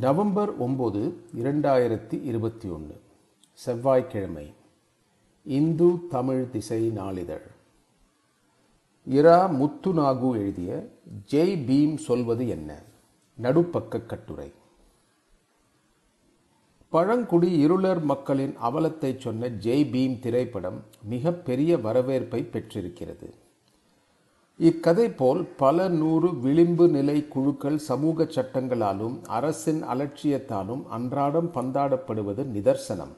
November ஒம்பது இரண்டாயிரத்தி இருபத்தி ஒன்று. செவ்வாய்க்கிழமை. இந்து தமிழ் திசை நாளிதழ். இரா முத்துநாகு எழுதிய ஜெய் பீம் சொல்வது என்ன? நடுப்பக்க கட்டுரை. பழங்குடி இருளர் மக்களின் அவலத்தை சொன்ன ஜெய் பீம் திரைப்படம் மிகப்பெரிய வரவேற்பை பெற்றிருக்கிறது. இக்கதை போல் பல நூறு விளிம்பு நிலை குழுக்கள் சமூக சட்டங்களாலும் அரசின் அலட்சியத்தாலும் அன்றாடம் பந்தாடப்படுவது நிதர்சனம்.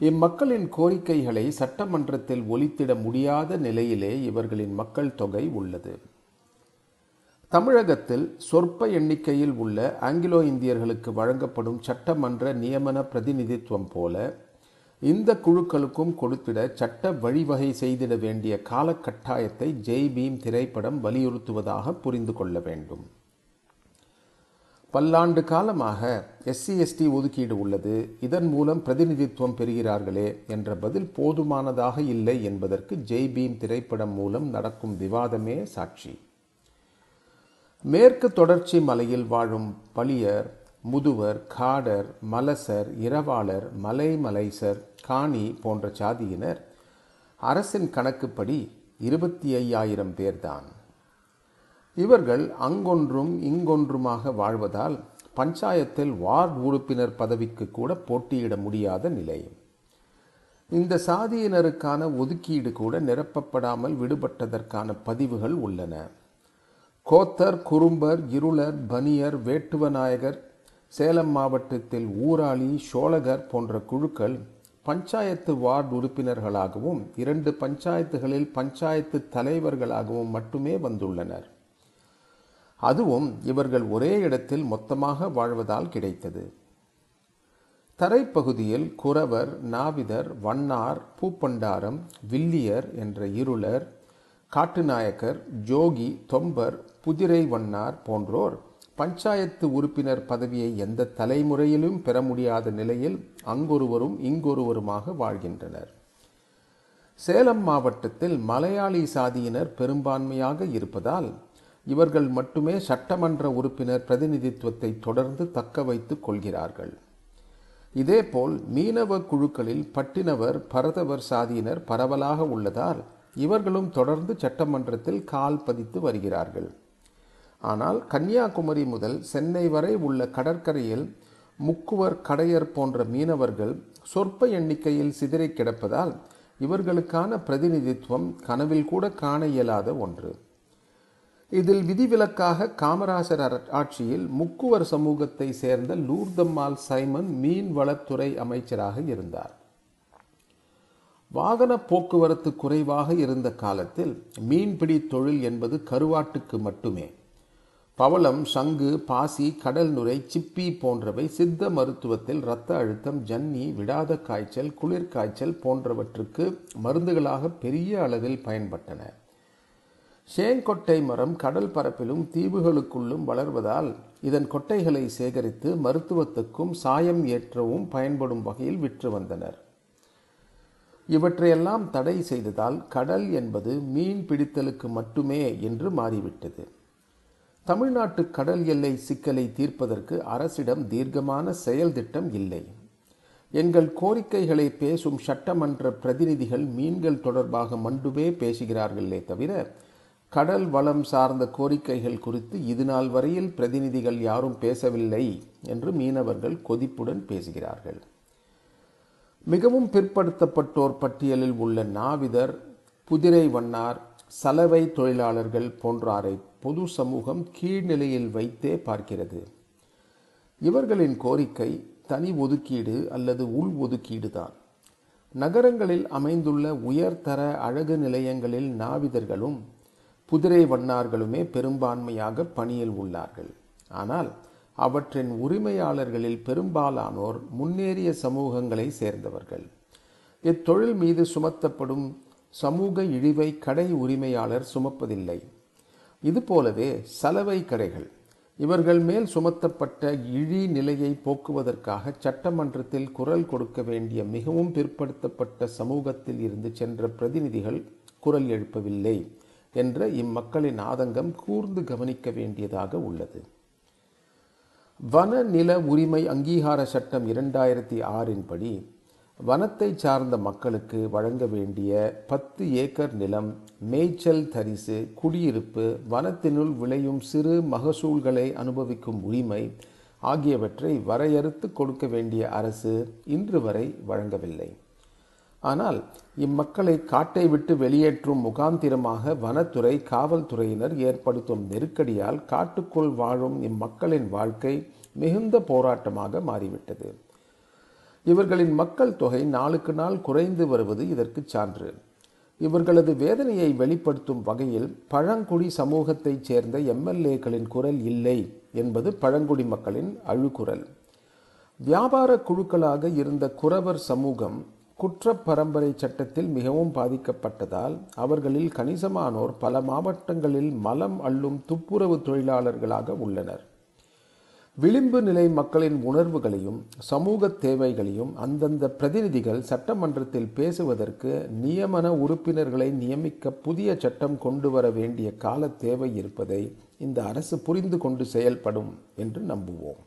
இம்மக்களின் கோரிக்கைகளை சட்டமன்றத்தில் ஒலித்திட முடியாத நிலையிலே இவர்களின் மக்கள் தொகை உள்ளது. தமிழகத்தில் சொற்ப எண்ணிக்கையில் உள்ள ஆங்கிலோ இந்தியர்களுக்கு வழங்கப்படும் சட்டமன்ற நியமன பிரதிநிதித்துவம் போல இந்த குழுக்களுக்கும் கொடுத்திட சட்ட வழிவகை செய்திட வேண்டிய காலக்கட்டாயத்தை ஜெய் பீம் திரைப்படம் வலியுறுத்துவதாக புரிந்து கொள்ள வேண்டும். பல்லாண்டு காலமாக எஸ்சி எஸ்டி ஒதுக்கீடு உள்ளது. இதன் மூலம் பிரதிநிதித்துவம் பெறுகிறார்களே என்ற பதில் போதுமானதாக இல்லை என்பதற்கு ஜெய் பீம் திரைப்படம் மூலம் நடக்கும் விவாதமே சாட்சி. மேற்கு தொடர்ச்சி மலையில் வாழும் பலியர் முதுவர் காடர் மலசர் இரவாளர் மலைமலைசர் காணி போன்ற சாதியினர் அரசின் கணக்குப்படி இருபத்தி ஐயாயிரம் பேர்தான். இவர்கள் அங்கொன்றும் இங்கொன்றுமாக வாழ்வதால் பஞ்சாயத்தில் வார்டு உறுப்பினர் பதவிக்கு கூட போட்டியிட முடியாத நிலை. இந்த சாதியினருக்கான ஒதுக்கீடு கூட நிரப்பப்படாமல் விடுபட்டதற்கான பதிவுகள் உள்ளன. கோத்தர் குறும்பர் இருளர் பனியர் வேட்டுவநாயகர் சேலம் மாவட்டத்தில் ஊராளி சோழகர் போன்ற குழுக்கள் பஞ்சாயத்து வார்டு உறுப்பினர்களாகவும் இரண்டு பஞ்சாயத்துகளில் பஞ்சாயத்து தலைவர்களாகவும் மட்டுமே வந்துள்ளனர். அதுவும் இவர்கள் ஒரே இடத்தில் மொத்தமாக வாழ்வதால் கிடைத்தது. தரைப்பகுதியில் குறவர் நாவிதர் வண்ணார் பூப்பண்டாரம் வில்லியர் என்ற இருளர் காட்டுநாயக்கர் ஜோகி தொம்பர் புதிரை வண்ணார் போன்றோர் பஞ்சாயத்து உறுப்பினர் பதவியை எந்த தலைமுறையிலும் பெற முடியாத நிலையில் அங்கொருவரும் இங்கொருவருமாக வாழ்கின்றனர். சேலம் மாவட்டத்தில் மலையாளி சாதியினர் பெரும்பான்மையாக இருப்பதால் இவர்கள் மட்டுமே சட்டமன்ற உறுப்பினர் பிரதிநிதித்துவத்தை தொடர்ந்து தக்க வைத்துக் கொள்கிறார்கள். இதேபோல் மீனவ குழுக்களில் பட்டினவர் பரதவர் சாதியினர் பரவலாக உள்ளதால் இவர்களும் தொடர்ந்து சட்டமன்றத்தில் கால் பதித்து வருகிறார்கள். ஆனால் கன்னியாகுமரி முதல் சென்னை வரை உள்ள கடற்கரையில் முக்குவர் கடையர் போன்ற மீனவர்கள் சொற்ப எண்ணிக்கையில் சிதறி கிடப்பதால் இவர்களுக்கான பிரதிநிதித்துவம் கனவில் கூட காண இயலாத ஒன்று. இதில் விதிவிலக்காக காமராசர் ஆட்சியில் முக்குவர் சமூகத்தை சேர்ந்த லூர்தம்மாள் சைமன் மீன் வளத்துறை அமைச்சராக இருந்தார். வாகன போக்குவரத்து குறைவாக இருந்த காலத்தில் மீன்பிடி தொழில் என்பது கருவாட்டுக்கு மட்டுமே. பவளம் சங்கு பாசி கடல் நுரை சிப்பி போன்றவை சித்த மருத்துவத்தில் இரத்த அழுத்தம் ஜன்னி விடாத காய்ச்சல் குளிர் காய்ச்சல் போன்றவற்றுக்கு மருந்துகளாக பெரிய அளவில் பயன்பட்டன. ஷேங்கொட்டை மரம் கடல் பரப்பிலும் தீவுகளுக்குள்ளும் வளர்வதால் இதன் கொட்டைகளை சேகரித்து மருத்துவத்துக்கும் சாயம் ஏற்றவும் பயன்படும் வகையில் விற்று வந்தனர். இவற்றையெல்லாம் தடை செய்ததால் கடல் என்பது மீன் பிடித்தலுக்கு மட்டுமே என்று மாறிவிட்டது. தமிழ்நாட்டு கடல் எல்லை சிக்கலை தீர்ப்பதற்கு அரசிடம் தீர்க்கமான செயல் திட்டம் இல்லை. எங்கள் கோரிக்கைகளை பேசும் சட்டமன்ற பிரதிநிதிகள் மீன்கள் தொடர்பாக மட்டுமே பேசுகிறார்களே தவிர கடல் வளம் சார்ந்த கோரிக்கைகள் குறித்து இதுநாள் வரையில் பிரதிநிதிகள் யாரும் பேசவில்லை என்று மீனவர்கள் கொதிப்புடன் பேசுகிறார்கள். மிகவும் பிற்படுத்தப்பட்டோர் பட்டியலில் உள்ள நாவிதர் புதிரை வண்ணார் சலவை தொழிலாளர்கள் போன்றாரை பொது சமூகம் கீழ்நிலையில் வைத்தே பார்க்கிறது. இவர்களின் கோரிக்கை தனி ஒதுக்கீடு அல்லது உள் ஒதுக்கீடு தான் நகரங்களில் அமைந்துள்ள உயர்தர அழகு நிலையங்களில் நாவிதர்களும் குதிரை வண்ணார்களுமே பெரும்பான்மையாக பணியில் உள்ளார்கள். ஆனால் அவற்றின் உரிமையாளர்களில் பெரும்பாலானோர் முன்னேறிய சமூகங்களை சேர்ந்தவர்கள். இத்தொழில் மீது சுமத்தப்படும் சமூக இழிவை கடை உரிமையாளர் சுமப்பதில்லை. இதுபோலவே சலவை கடைகள். இவர்கள் மேல் சுமத்தப்பட்ட இழி நிலையை போக்குவதற்காக சட்டமன்றத்தில் குரல் கொடுக்க வேண்டிய மிகவும் பிற்படுத்தப்பட்ட சமூகத்தில் இருந்து சென்ற பிரதிநிதிகள் குரல் எழுப்பவில்லை என்ற இம்மக்களின் ஆதங்கம் கூர்ந்து கவனிக்க வேண்டியதாக உள்ளது. வன நில உரிமை அங்கீகார சட்டம் இரண்டாயிரத்தி ஆறின் படி வனத்தை சார்ந்த மக்களுக்கு வழங்க வேண்டிய பத்து ஏக்கர் நிலம் மேய்ச்சல் தரிசு குடியிருப்பு வனத்தினுள் விளையும் சிறு மகசூல்களை அனுபவிக்கும் உரிமை ஆகியவற்றை வரையறுத்து கொடுக்க வேண்டிய அரசு இன்று வரை வழங்கவில்லை. ஆனால் இம்மக்களை காட்டை விட்டு வெளியேற்றும் முகாந்திரமாக வனத்துறை காவல்துறையினர் ஏற்படுத்தும் நெருக்கடியால் காட்டுக்குள் வாழும் இம்மக்களின் வாழ்க்கை மிகுந்த போராட்டமாக மாறிவிட்டது. இவர்களின் மக்கள் தொகை நாளுக்கு நாள் குறைந்து வருவது இதற்கு சான்று. இவர்களது வேதனையை வெளிப்படுத்தும் வகையில் பழங்குடி சமூகத்தைச் சேர்ந்த எம்எல்ஏக்களின் குரல் இல்லை என்பது பழங்குடி மக்களின் அழுக்குரல் வியாபார குழுக்களாக இருந்த குறவர் சமூகம் குற்ற பரம்பரை சட்டத்தில் மிகவும் பாதிக்கப்பட்டதால் அவர்களில் கணிசமானோர் பல மாவட்டங்களில் மலம் அள்ளும் துப்புரவு தொழிலாளர்களாக உள்ளனர். விளிம்பு நிலை மக்களின் உணர்வுகளையும் சமூக தேவைகளையும் அந்தந்த பிரதிநிதிகள் சட்டமன்றத்தில் பேசுவதற்கு நியமன உறுப்பினர்களை நியமிக்க புதிய சட்டம் கொண்டு வர வேண்டிய கால தேவை இருப்பதை இந்த அரசு புரிந்து கொண்டு செயல்படும் என்று நம்புவோம்.